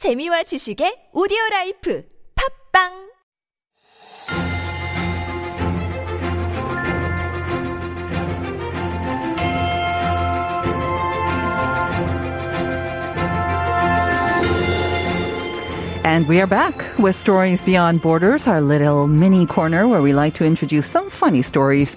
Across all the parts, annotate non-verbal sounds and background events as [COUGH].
재미와 지식의 오디오 라이프 팝빵 And we are back with Stories Beyond Borders, our little mini corner where we like to introduce some funny stories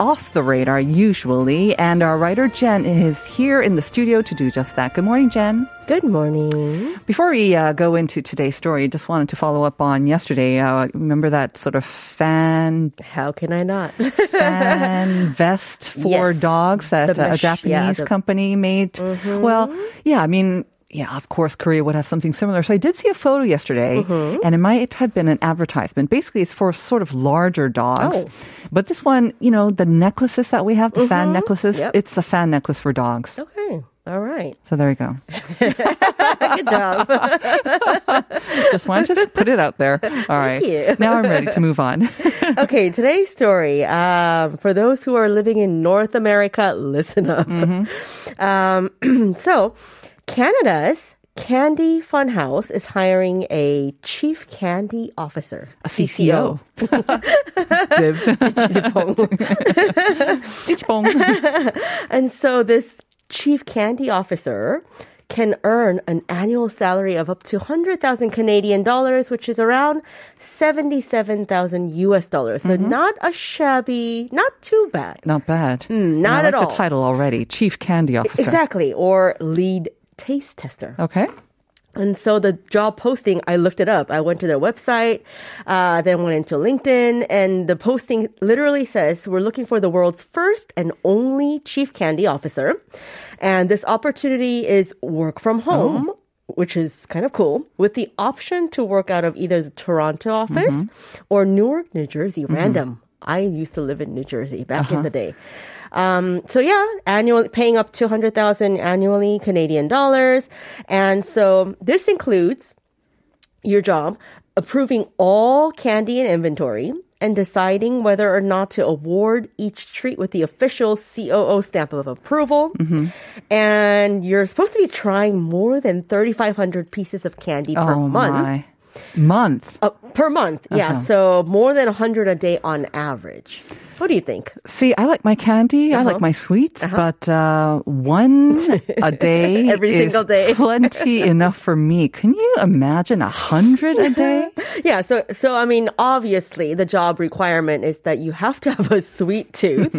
off the radar usually. And our writer Jen is here in the studio to do just that. Good morning, Jen. Good morning. Before we uh, go into today's story, just wanted to follow up on yesterday. Uh, remember that sort of fan How can I not? [LAUGHS] fan vest for Yes. dogs that The uh, a Japanese yeah, the- Mm-hmm. company made. Well, yeah, I mean, yeah, of course, Korea would have something similar. So I did see a photo yesterday, Mm-hmm. and it might have been an advertisement. Basically, it's for sort of larger dogs. Oh. But this one, you know, the necklaces that we have, the fan necklaces, Mm-hmm. Yep. it's a fan necklace for dogs. okay. All right. So there you go. [LAUGHS] Good job. [LAUGHS] Just wanted to put it out there. [LAUGHS] All right. you. Now I'm ready to move on. okay, today's story. Um, for those who are living in North America, listen up. Um, [CLEARS THROAT] so, Canada's Candy Funhouse is hiring a chief candy officer, A CCO. [LAUGHS] Div. [LAUGHS] [LAUGHS] And so this chief candy officer can earn an annual salary of up to 100,000 Canadian dollars, which is around 77,000 US dollars. So not a shabby, not too bad. Not bad. Hmm, not I at like all. the title already. Chief Candy Officer. Exactly. Or lead taste tester. Okay. And so the job posting, I looked it up. I went to their website, uh, then went into LinkedIn, and the posting literally says, we're looking for the world's first and only chief candy officer. And this opportunity is work from home. Oh. Which is kind of cool, with the option to work out of either the Toronto office mm-hmm. or Newark, New Jersey, random. Mm-hmm. I used to live in New Jersey back in uh-huh. the day. Um, so yeah, annual paying up to 100,000 annually Canadian dollars. And so this includes your job approving all candy and inventory and deciding whether or not to award each treat with the official COO stamp of approval. And you're supposed to be trying more than 3,500 pieces of candy per oh month. my. Month. Uh, per month, yeah. Uh-huh. So more than 100 a day on average. What do you think? See, I like my candy. I Uh-huh. like my sweets, but uh, one a [LAUGHS] day Every is single day. plenty [LAUGHS] enough for me. Can you imagine a hundred a day? [LAUGHS] Yeah, so so I mean, obviously, the job requirement is that you have to have a sweet tooth.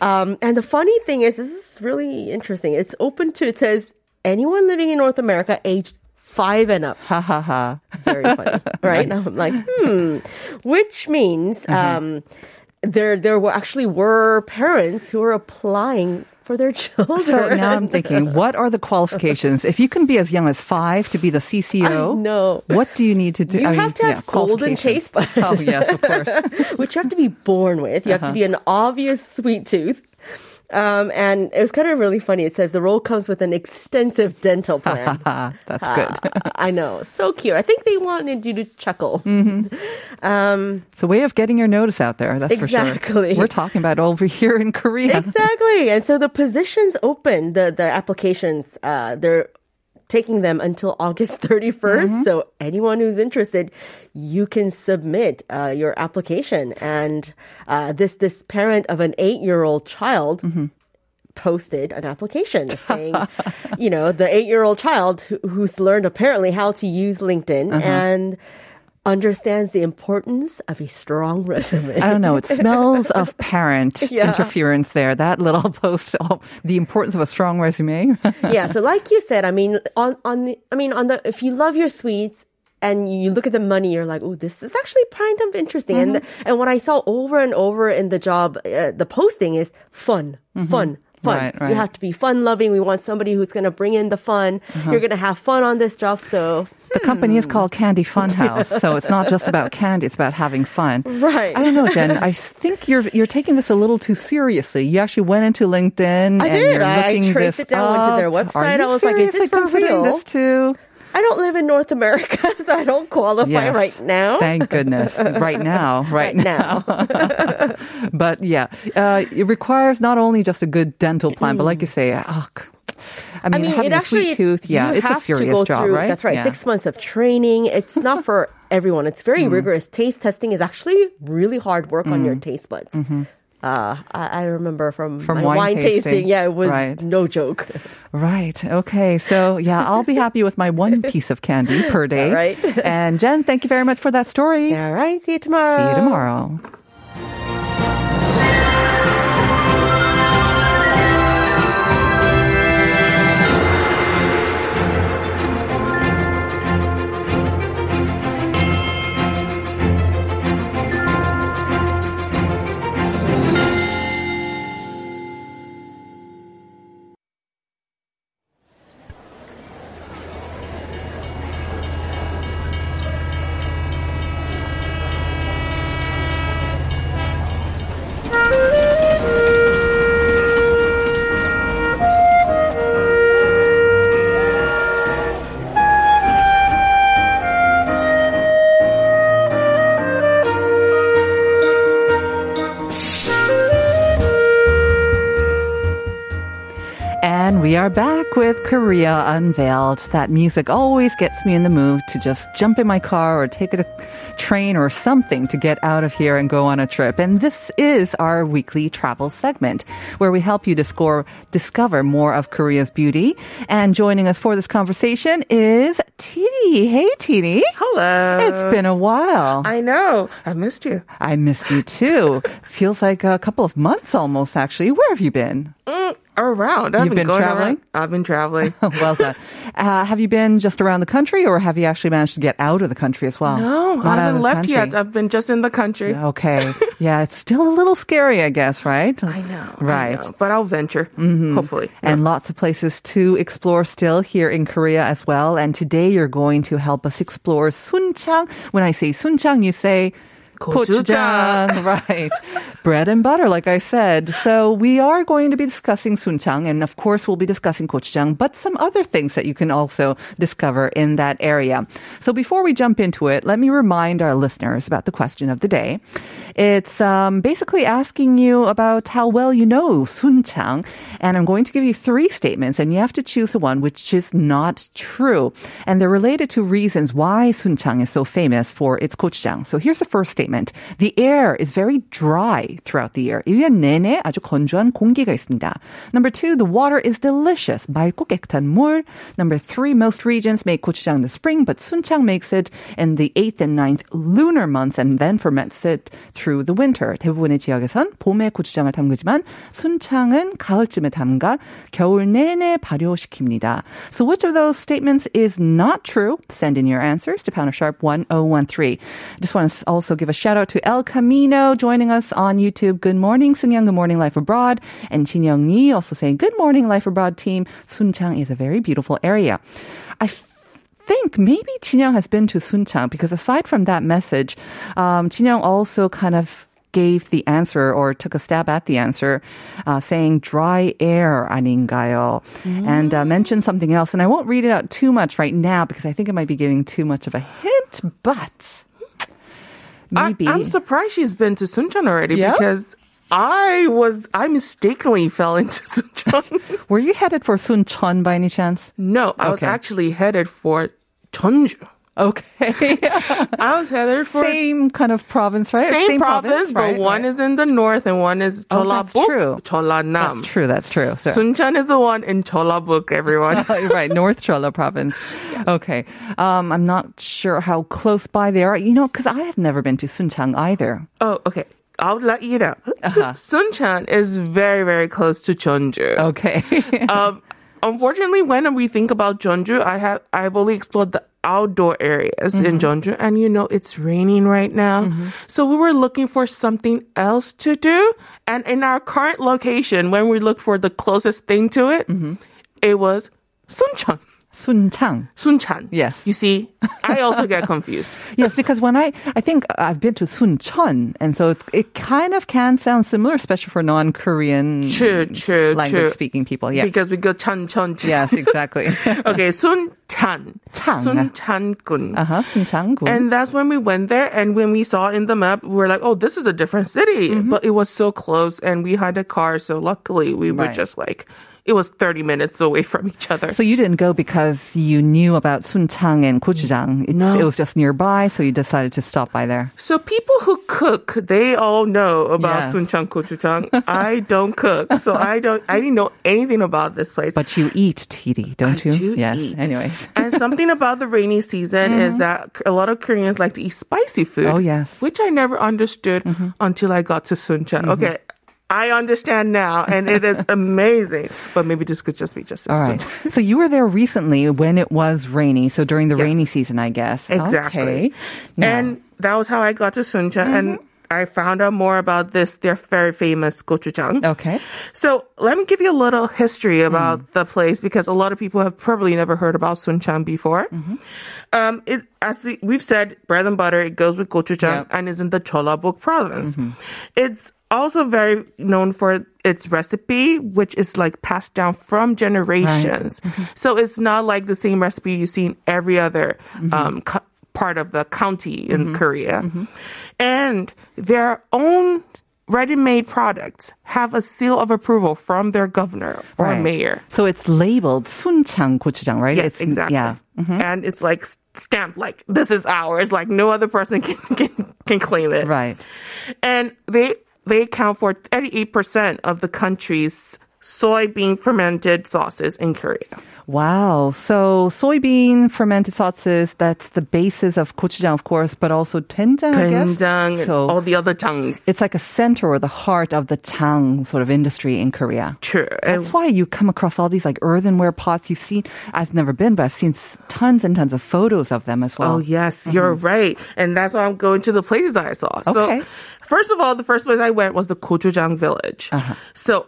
um, and the funny thing is, this is really interesting. It's open to it says anyone living in North America aged five and up. Ha ha ha. Very funny, [LAUGHS] right? Now I'm like, hmm, which means Uh-huh. um, there there were actually were parents who were applying for their [LAUGHS] children. So now I'm thinking, [LAUGHS] what are the qualifications? If you can be as young as five to be the CCO, No. what do you need to do? You I mean, have to yeah, have golden taste buds. Oh yes, of course. which you have to be born with. You have to be Uh-huh. an obvious sweet tooth. Um, and it was kind of really funny. It says the role comes with an extensive dental [LAUGHS] plan. That's good. [LAUGHS] I know. So cute. I think they wanted you to chuckle. Mm-hmm. Um, It's a way of getting your notice out there. That's for sure. We're talking about over [LAUGHS] here in Korea. exactly. And so the positions open, the, the applications, uh, they're taking them until August [LAUGHS] 31st. Mm-hmm. So anyone who's interested, you can submit uh, your application. And uh, this this parent of an eight year old child. Mm-hmm. Posted an application [LAUGHS] saying, you know, the eight year old child who, who's learned apparently how to use LinkedIn Uh-huh. and understands the importance of a strong resume. I don't know. It [LAUGHS] smells of parent Yeah. interference there. That little [LAUGHS] post, oh, the importance of a strong resume. [LAUGHS] yeah. So like you said, I mean, on on the, I mean, on the if you love your sweets and you look at the money, you're like, oh, this is actually kind of interesting. And Mm-hmm. and what I saw over and over in the job, uh, the posting is fun, fun. Fun. Mm-hmm. Right, right. You have to be fun loving. We want somebody who's going to bring in the fun. Uh-huh. You're going to have fun on this job. So, the company is called Candy [LAUGHS] Funhouse, so it's not just about candy; it's about having fun. Right. I don't know, Jen. I think you're you're taking this a little too seriously. You actually went into LinkedIn. I and did. You're I looking traced this it down, went to their up. Are website. I was like, is this for real? This too. I don't live in North America, [LAUGHS] so I don't qualify Yes. right now. Thank goodness. Right now. [LAUGHS] Right, Right now. but yeah, uh, it requires not only just a good dental plan, but like you say, oh, I mean, I mean, having it a actually sweet tooth, yeah, it's a serious job, through, right? That's right. Yeah. Six months of training. It's not for [LAUGHS] everyone. It's very mm-hmm. rigorous. Taste testing is actually really hard work on your mm-hmm. taste buds. Mm-hmm. Uh, I, I remember from, From my wine wine, tasting. tasting. Yeah, it was Right. no joke. Right. Okay. So yeah, I'll be happy with my one [LAUGHS] piece of candy per day. right? and Jen, thank you very much for that story. All right. See you tomorrow. See you tomorrow. We are back with Korea Unveiled. That music always gets me in the mood to just jump in my car or take a train or something to get out of here and go on a trip. And this is our weekly travel segment where we help you discover, discover more of Korea's beauty. And joining us for this conversation is Tini. Hey, Tini. Hello. It's been a while. I know. I missed you. I missed you too. [LAUGHS] Feels like a couple of months almost, actually. Where have you been? Mm, around. I've You've been going traveling? around. I've been traveling. [LAUGHS] well done. Uh, have you been just around the country, or have you actually managed to get out of the country as well? no, Not I haven't left country. yet. I've been just in the country. Okay. yeah, it's still a little scary, I guess, right? I know. I Right. know. But I'll venture. Mm-hmm. Hopefully. And lots of places to explore still here in Korea as well. And today you're going to help us explore Sunchang. When I say Sunchang, you say Gochujang. [LAUGHS] right? Bread and butter, like I said. So we are going to be discussing Sunchang, and of course we'll be discussing gochujang, but some other things that you can also discover in that area. So before we jump into it, let me remind our listeners about the question of the day. It's um, basically asking you about how well you know Sunchang, and I'm going to give you three statements, and you have to choose the one which is not true, and they're related to reasons why Sunchang is so famous for its gochujang. So here's the first statement: the air is very dry throughout the year. 1년 내내 아주 건조한 공기가 있습니다. Number two, the water is delicious. 맑고 깨끗한 물. Number three, most regions make gochujang in the spring, but Sunchang makes it in the 8th and 9th lunar months and then ferments it through the winter. 대부분의 지역에선 봄에 고추장을 담그지만 순창은 가을쯤에 담가 겨울 내내 발효시킵니다. So which of those statements is not true? Send in your answers to pounder sharp 1013. Just want to also give a shout out to El Camino joining us on YouTube. Good morning, Sungyang. Good morning, Life Abroad. And Chin Young Ni also saying, Good morning, Life Abroad team. Sunchang is a very beautiful area. I think maybe Chinyoung has been to Sunchang because aside from that message, um, Chinyoung also kind of gave the answer or took a stab at the answer, uh, saying dry air 아닌가요? And uh, mentioned something else. And I won't read it out too much right now because I think it might be giving too much of a hint, but I, maybe. I'm surprised she's been to Suncheon already Yeah? because I was, I mistakenly [LAUGHS] fell into [LAUGHS] Suncheon. Were you headed for Suncheon by any chance? no, I was actually headed for Jeonju. Okay. I was headed for Same kind of province, right? same, province, but right, one right. is in the north and one is Oh, that's true. Jeollanam. That's true. That's true. So- Suncheon is the one in Jeollabuk, everyone. [LAUGHS] right, North Cholla province. Okay. Um, I'm not sure how close by they are. You know, because I have never been to Suncheon either. oh, okay. I'll let you know. Uh-huh. [LAUGHS] Suncheon is very, very close to Jeonju. Okay. [LAUGHS] um, unfortunately, when we think about Jeonju, I have I've only explored the outdoor areas in mm-hmm. Jeonju, and you know it's raining right now. Mm-hmm. So we were looking for something else to do, and in our current location, when we looked for the closest thing to it, mm-hmm. it was Suncheon. Sunchang. Sunchan. Yes. You see, I also get confused. [LAUGHS] Yes, because when I, I think I've been to Suncheon, and so it, it kind of can sound similar, especially for non-Korean True, true, language true. speaking people. Yeah. Because we go chan chan. chan. yes, exactly. [LAUGHS] okay, Sunchan. Chang. Sunchan-gun. uh huh. Sunchang. And that's when we went there. And when we saw in the map, we were like, oh, this is a different city. Mm-hmm. But it was so close and we had a car. So luckily we were Right. just like, it was 30 minutes away from each other. So you didn't go because you knew about sunchang and gochujang. It's, No. It was just nearby, so you decided to stop by there. So people who cook, they all know about Yes. sunchang gochujang. [LAUGHS] I don't cook, so I don't. I didn't know anything about this place. But you eat tiri, don't I you? do yes. eat. Anyways. and something [LAUGHS] about the rainy season is mm-hmm. that a lot of Koreans like to eat spicy food. Oh, yes. which I never understood mm-hmm. until I got to Suncheon. Mm-hmm. Okay. I understand now, and it is [LAUGHS] amazing. But maybe this could just be just All right. So you were there recently when it was rainy. So during the Yes. rainy season, I guess. Exactly. Okay. Now- And that was how I got to Suncheon, and mm-hmm. I found out more about this. Their very famous gochujang. okay. So let me give you a little history about mm. the place because a lot of people have probably never heard about Suncheon before. Mm-hmm. Um, it, as the, we've said, bread and butter, it goes with gochujang Yep. and is in the Jeollabuk province. Mm-hmm. It's also very known for its recipe, which is like passed down from generations. Mm-hmm. So it's not like the same recipe you see in every other um, co- part of the county in Korea. And their own ready-made products have a seal of approval from their governor or Right. mayor. So it's labeled sunchang gochujang, right? Yes, It's, exactly. Yeah. Mm-hmm. And it's like stamped like this is ours. Like no other person [LAUGHS] can can, can claim it. Right. And they they account for 38% of the country's soybean fermented sauces in Korea. Wow. So soybean fermented sauces, that's the basis of gochujang, of course, but also doenjang, I guess. Doenjang So all the other tongues. it's like a center or the heart of the tang sort of industry in Korea. True. That's why you come across all these like earthenware pots. You've seen, I've never been, but I've seen tons and tons of photos of them as well. Oh yes, mm-hmm. you're right, and that's why I'm going to the places I saw. Okay. So, first of all, the first place I went was the Gochujang village. Uh-huh. So,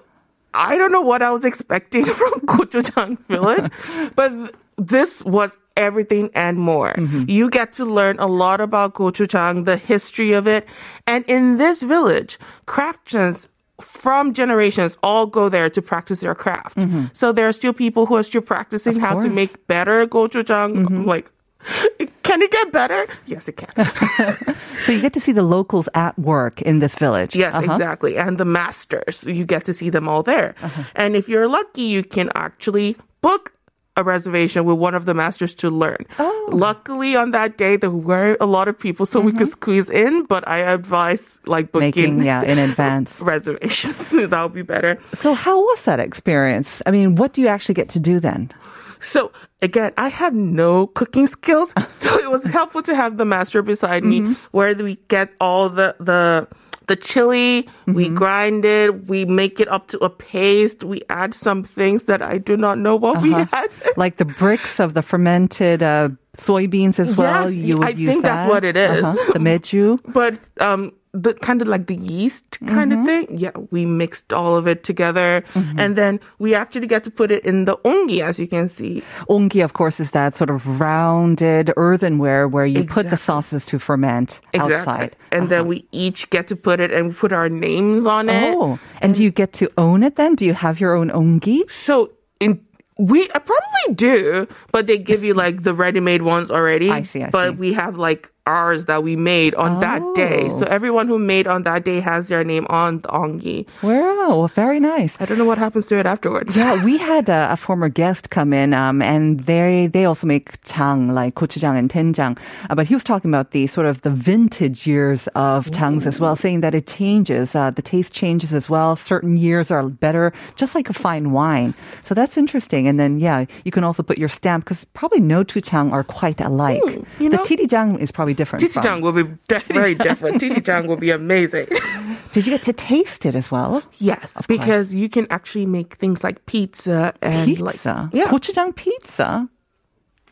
I don't know what I was expecting [LAUGHS] from Gochujang village, but this was everything and more. Mm-hmm. You get to learn a lot about gochujang, the history of it, and in this village, craftsmen from generations all go there to practice their craft. Mm-hmm. So there are still people who are still practicing how to make better gochujang. Mm-hmm. Like, [LAUGHS] can it get better? Yes, it can. [LAUGHS] So you get to see the locals at work in this village. yes, Uh-huh. exactly. And the masters, you get to see them all there. And if you're lucky, you can actually book a reservation with one of the masters to learn. Oh. Luckily, on that day, there were a lot of people, so we could squeeze in. But I advise like booking Making, yeah, in [LAUGHS] advance. reservations. that would be better. So how was that experience? I mean, what do you actually get to do then? So again, I have no cooking [LAUGHS] skills, so it was helpful to have the master beside Mm-hmm. me, where we get all the the the chili, we Mm-hmm. grind it, we make it up to a paste, we add some things that I do not know what we Uh-huh. add. [LAUGHS] Like the bricks of the fermented uh, soybeans as well. Yes, you would I use think that's what it is. Uh-huh. The meju. [LAUGHS] But um, the kind of like the yeast kind Mm-hmm. of thing. Yeah, we mixed all of it together, mm-hmm. and then we actually get to put it in the ongi, as you can see. Ongi, of course, is that sort of rounded earthenware where you put the sauces to ferment outside. And then uh-huh. we each get to put it and put our names on it. Oh, and do you get to own it then? Do you have your own ongi? So in we I probably do, but they give you like the ready-made ones already. I see, I but see. we have like ours that we made on that day. Oh. So everyone who made on that day has their name on the ongi. Wow, very nice. I don't know what happens to it afterwards. Yeah, we [LAUGHS] had a, a former guest come in, um, and they they also make chang like gochujang and doenjang. Uh, but he was talking about the sort of the vintage years of changs as well, saying that it changes, uh, the taste changes as well. Certain years are better, just like a fine wine. So that's interesting. And then yeah, you can also put your stamp because probably no two chang are quite alike. you the know- titijang is probably different. Tichijang will be [LAUGHS] very different. Tichijang will be amazing. [LAUGHS] Did you get to taste it as well? yes, because you can actually make things like pizza and like Pizza, yeah. gochujang pizza.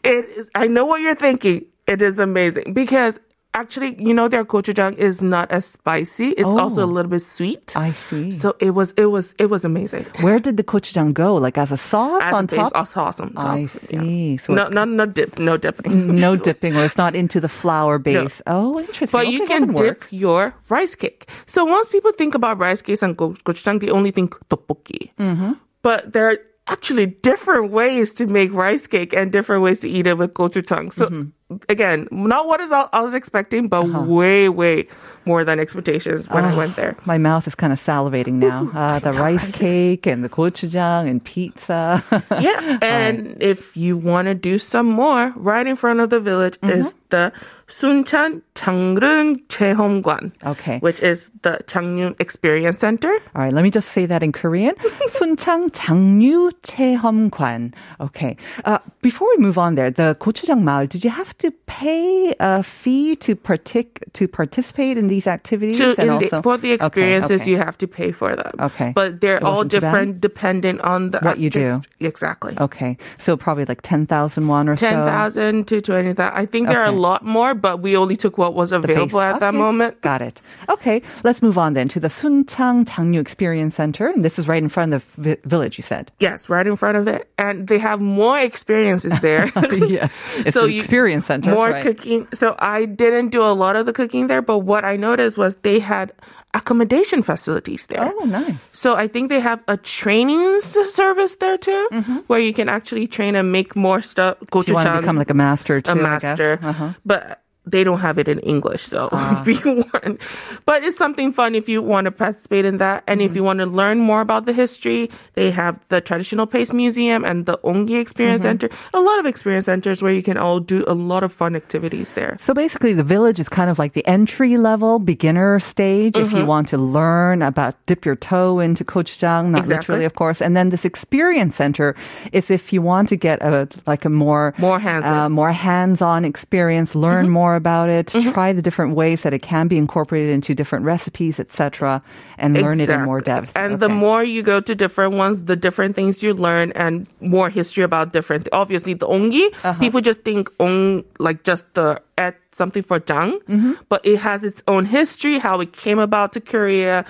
It is, I know what you're thinking. It is amazing because actually, you know, their gochujang is not as spicy. It's also a Oh. little bit sweet. I see. So it was, it was, it was amazing. Where did the gochujang go? Like as a sauce As on a top? a sauce on top. I Yeah. see. So No, no, no dip, no dipping. no [LAUGHS] dipping, or it's not into the flour base. Oh, interesting. But Okay, you can dip work. your rice cake. So once people think about rice cakes and go- gochujang, they only think tteokbokki. Mm-hmm. But there are actually different ways to make rice cake and different ways to eat it with gochujang. So Mm-hmm again, not what is I was expecting, but uh-huh. way, way more than expectations when uh, I went there. My mouth is kind of salivating now. Uh, the [LAUGHS] rice cake and the gochujang and pizza. [LAUGHS] yeah, and right. if you want to do some more, right in front of the village mm-hmm. is the Suncheon Changreung Cheongguan. Okay. Which is the Changnyu Experience Center. All right, let me just say that in Korean. [LAUGHS] Suncheon Changnyu Cheongguan. Okay. Uh, before we move on there, the gochujang maul, did you have to pay a fee to partic- to participate in these activities? To, and in the, for the experiences, okay. you have to pay for them. Okay. But they're all wasn't too bad? different dependent on the What you do. Exactly. Okay, so probably like 10,000 won or so. 10,000 to 20,000. I think there are a lot more, but we only took what was available at that moment. Got it. Okay, let's move on then to the Sunchang Changnu Experience Center. And this is right in front of the vi- village, you said. Yes, right in front of it. And they have more experiences there. [LAUGHS] yes, [LAUGHS] it's So an you- experience center. more right. cooking. So I didn't do a lot of the cooking there, but what I noticed was they had accommodation facilities there. Oh, nice. So I think they have a training service there too, where you can actually train and make more stuff. Mm-hmm. Want to become like a master too, a master. Uh-huh. but they don't have it in English, so [LAUGHS] be warned. But it's something fun if you want to participate in that, and Mm-hmm. if you want to learn more about the history, they have the traditional pace museum and the Ongi Experience Mm-hmm. Center. A lot of experience centers where you can all do a lot of fun activities there. So basically, the village is kind of like the entry level beginner stage. If Mm-hmm. you want to learn about dip your toe into gochujang, not Exactly. literally, of course. And then this experience center is if you want to get a like a more More hands-on. Mm-hmm. uh, more hands-on experience, learn more about it, try the different ways that it can be incorporated into different recipes, etc., and learn it in more depth. And the more you go to different ones, the different things you learn and more history about different. Obviously, the ongi, Uh-huh. people just think on like just the at something for jang, Mm-hmm. but it has its own history, how it came about to Korea.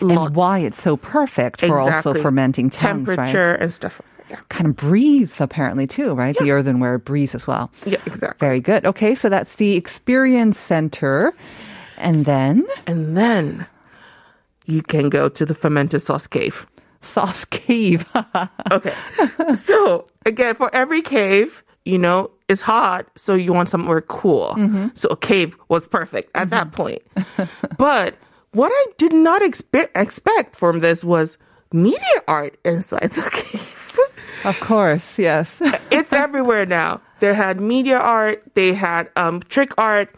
and why it's so perfect for also fermenting tongues, right? temperature and stuff. Yeah, Kind of breathes apparently too, right? The earthenware breathes as well. yeah, exactly. Very good. Okay, so that's the experience center. And then And then you can go to the fermented sauce cave. sauce cave. [LAUGHS] Okay. so again, for every cave, you know, it's hot, so you want somewhere cool. Mm-hmm. So a cave was perfect at that mm-hmm. point. [LAUGHS] but what I did not expe- expect from this was media art inside the [LAUGHS] cave. Of course, yes. [LAUGHS] it's everywhere now. They had media art, they had um, trick art,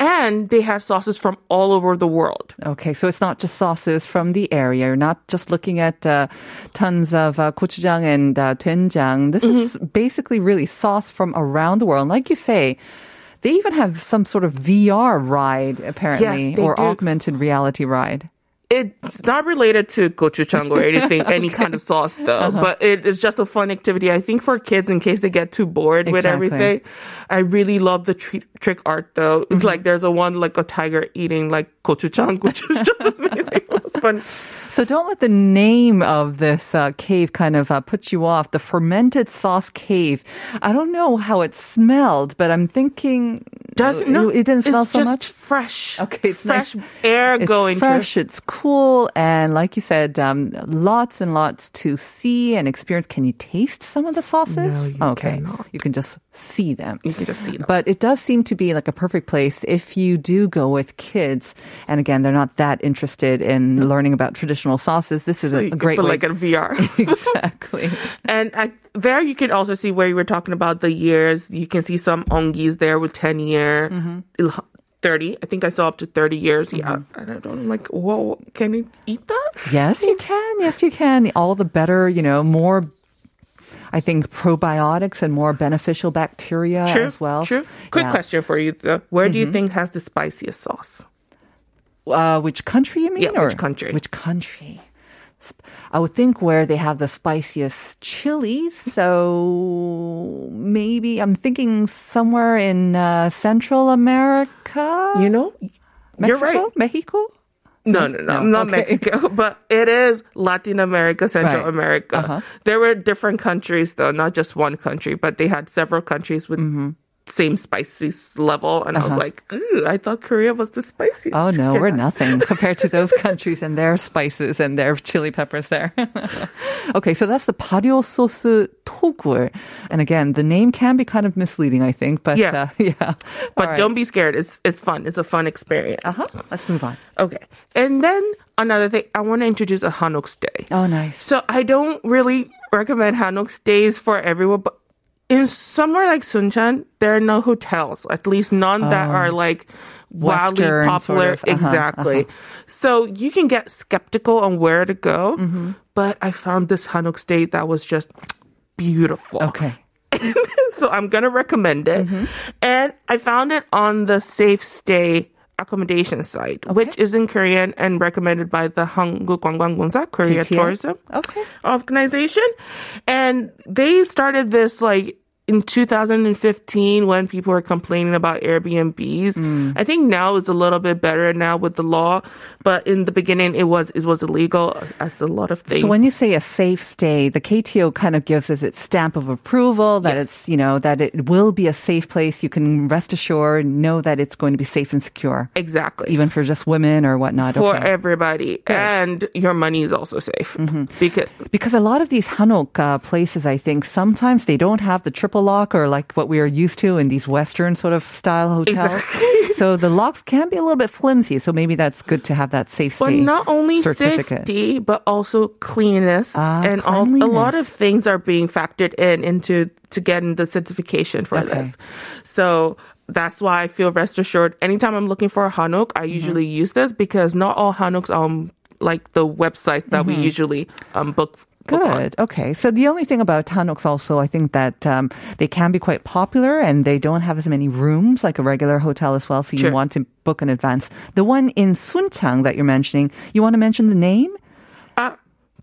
and they have sauces from all over the world. Okay, so it's not just sauces from the area. You're not just looking at uh, tons of uh, gochujang and uh, doenjang. This is basically really sauce from around the world. And like you say, they even have some sort of VR ride, apparently, they or do. augmented reality ride. It's not related to gochujang or anything, [LAUGHS] any kind of sauce though. Uh-huh. But it is just a fun activity. I think for kids in case they get too bored with everything. I really love the tri- trick art though. Mm-hmm. It's like there's a one like a tiger eating like gochujang, [LAUGHS] which is just amazing. It was fun. So don't let the name of this uh, cave kind of uh, put you off. The fermented sauce cave. I don't know how it smelled, but I'm thinking Does it, no, it didn't smell it's so just much. fresh. Okay, it's fresh nice. air It's going fresh, through. it's cool, and like you said, um, lots and lots to see and experience. Can you taste some of the sauces? No, you okay. cannot. You can just see them. You can just see them. But it does seem to be like a perfect place if you do go with kids. And again, they're not that interested in learning about traditional sauces. This is So a, a great like a VR. [LAUGHS] exactly. [LAUGHS] And I, there you can also see where you were talking about the years. You can see some ongis there with 10 year, Mm-hmm. 30. I think I saw up to 30 years. Yeah. And I don't I'm like, whoa, can you eat that? Yes, you [LAUGHS] can. Yes, you can. All the better, you know, more. I think probiotics and more beneficial bacteria True. as well. True. Quick Yeah. question for you though. Where Mm-hmm. do you think has the spiciest sauce? Uh, which country you mean? Yeah, or which country? Which country? I would think where they have the spiciest chilies. So maybe I'm thinking somewhere in uh, Central America. You know, you're Mexico? right. Mexico? No, no, no, No, not okay. Mexico, [LAUGHS] but it is Latin America, Central Right. America. Uh-huh. There were different countries, though, not just one country, but they had several countries with Mm-hmm same spicy level. And uh-huh. I was uh-huh. like, ooh, I thought Korea was the spiciest. Oh no, yeah. we're [LAUGHS] nothing compared to those [LAUGHS] countries and their spices and their chili peppers there. [LAUGHS] okay, so that's the Pario sauce togur. And again, the name can be kind of misleading, I think, but yeah. Uh, yeah. But right. don't be scared. It's, it's fun. It's a fun experience. Uh-huh. Let's move on. Okay. And then another thing, I want to introduce a Hanok stay. Oh, nice. So I don't really recommend Hanok stays for everyone, but in somewhere like Suncheon, there are no hotels, at least none that are like wildly Oh. Western popular. sort of, uh-huh, exactly. So you can get skeptical on where to go, Mm-hmm. but I found this Hanok stay that was just beautiful. Okay. [LAUGHS] So I'm gonna recommend it. And I found it on the Safe Stay accommodation site, okay. which is in Korean and recommended by the Hanguk Gwangwanggongsa, Korea Tourism okay. Organization. And they started this like in 2015 when people were complaining about Airbnbs. Mm. I think now it's a little bit better now with the law, but in the beginning it was it was illegal as a lot of things. So when you say a safe stay, the KTO kind of gives us its stamp of approval that Yes. it's, you know, that it will be a safe place. You can rest assured, know that it's going to be safe and secure, exactly. even for just women or whatnot. for okay. everybody, and your money is also safe because Because a lot of these Hanok uh, places, I think, sometimes they don't have the triple lock or like what we are used to in these Western sort of style hotels. [LAUGHS] so the locks can be a little bit flimsy. So maybe that's good to have that safe But not only safety, but also cleanliness, Ah, and all, a lot of things are being factored in into to getting the certification for Okay. this. So that's why I feel rest assured. Anytime I'm looking for a hanok, I Mm-hmm. usually use this because not all hanoks are on like the websites that we usually um, book. Good. Okay. So the only thing about Tanoks also, I think that um, they can be quite popular and they don't have as many rooms like a regular hotel as well. So you Sure. want to book in advance. The one in Sunchang that you're mentioning, you want to mention the name? Ah,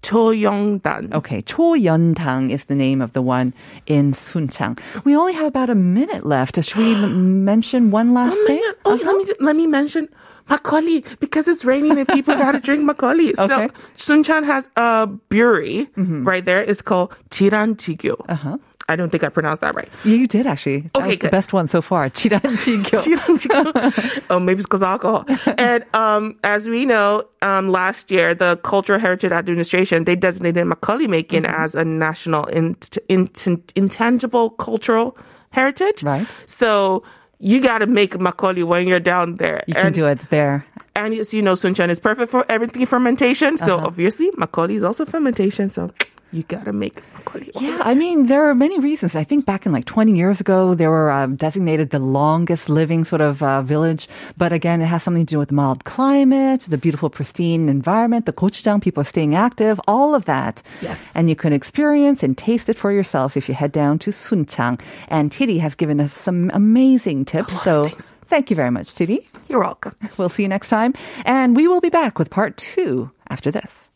Choyeongdan. Okay, Choyeongdang is the name of the one in Suncheon. We only have about a minute left. Should we mention one last one thing? Oh, uh-huh. let me uh-huh. let me mention makgeolli because it's raining and people gotta drink makgeolli. Okay. So Suncheon has a brewery mm-hmm. right there. It's called Chiran Jigyo. Uh-huh. I don't think I pronounced that right. Yeah, you did actually. That okay, was good. the best one so far. [LAUGHS] Chiranjigyo. Chiranjigyo. [LAUGHS] oh, maybe it's because alcohol. and um, as we know, um, last year the Cultural Heritage Administration they designated makgeolli Macon mm-hmm. as a national in, in, intangible cultural heritage. Right. So you got to make makgeolli when you're down there. You and, can do it there. And as you know, Sunshine is perfect for everything fermentation. So uh-huh. obviously, makgeolli is also fermentation. So you gotta make makgeolli. Yeah, I mean, there are many reasons. I think back in like 20 years ago, they were um, designated the longest living sort of uh, village. But again, it has something to do with the mild climate, the beautiful, pristine environment, the gochujang, people are staying active, all of that. Yes. And you can experience and taste it for yourself if you head down to Sunchang. And Titi has given us some amazing tips. so thank you very much, Titi. You're welcome. We'll see you next time. And we will be back with part two after this.